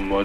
More,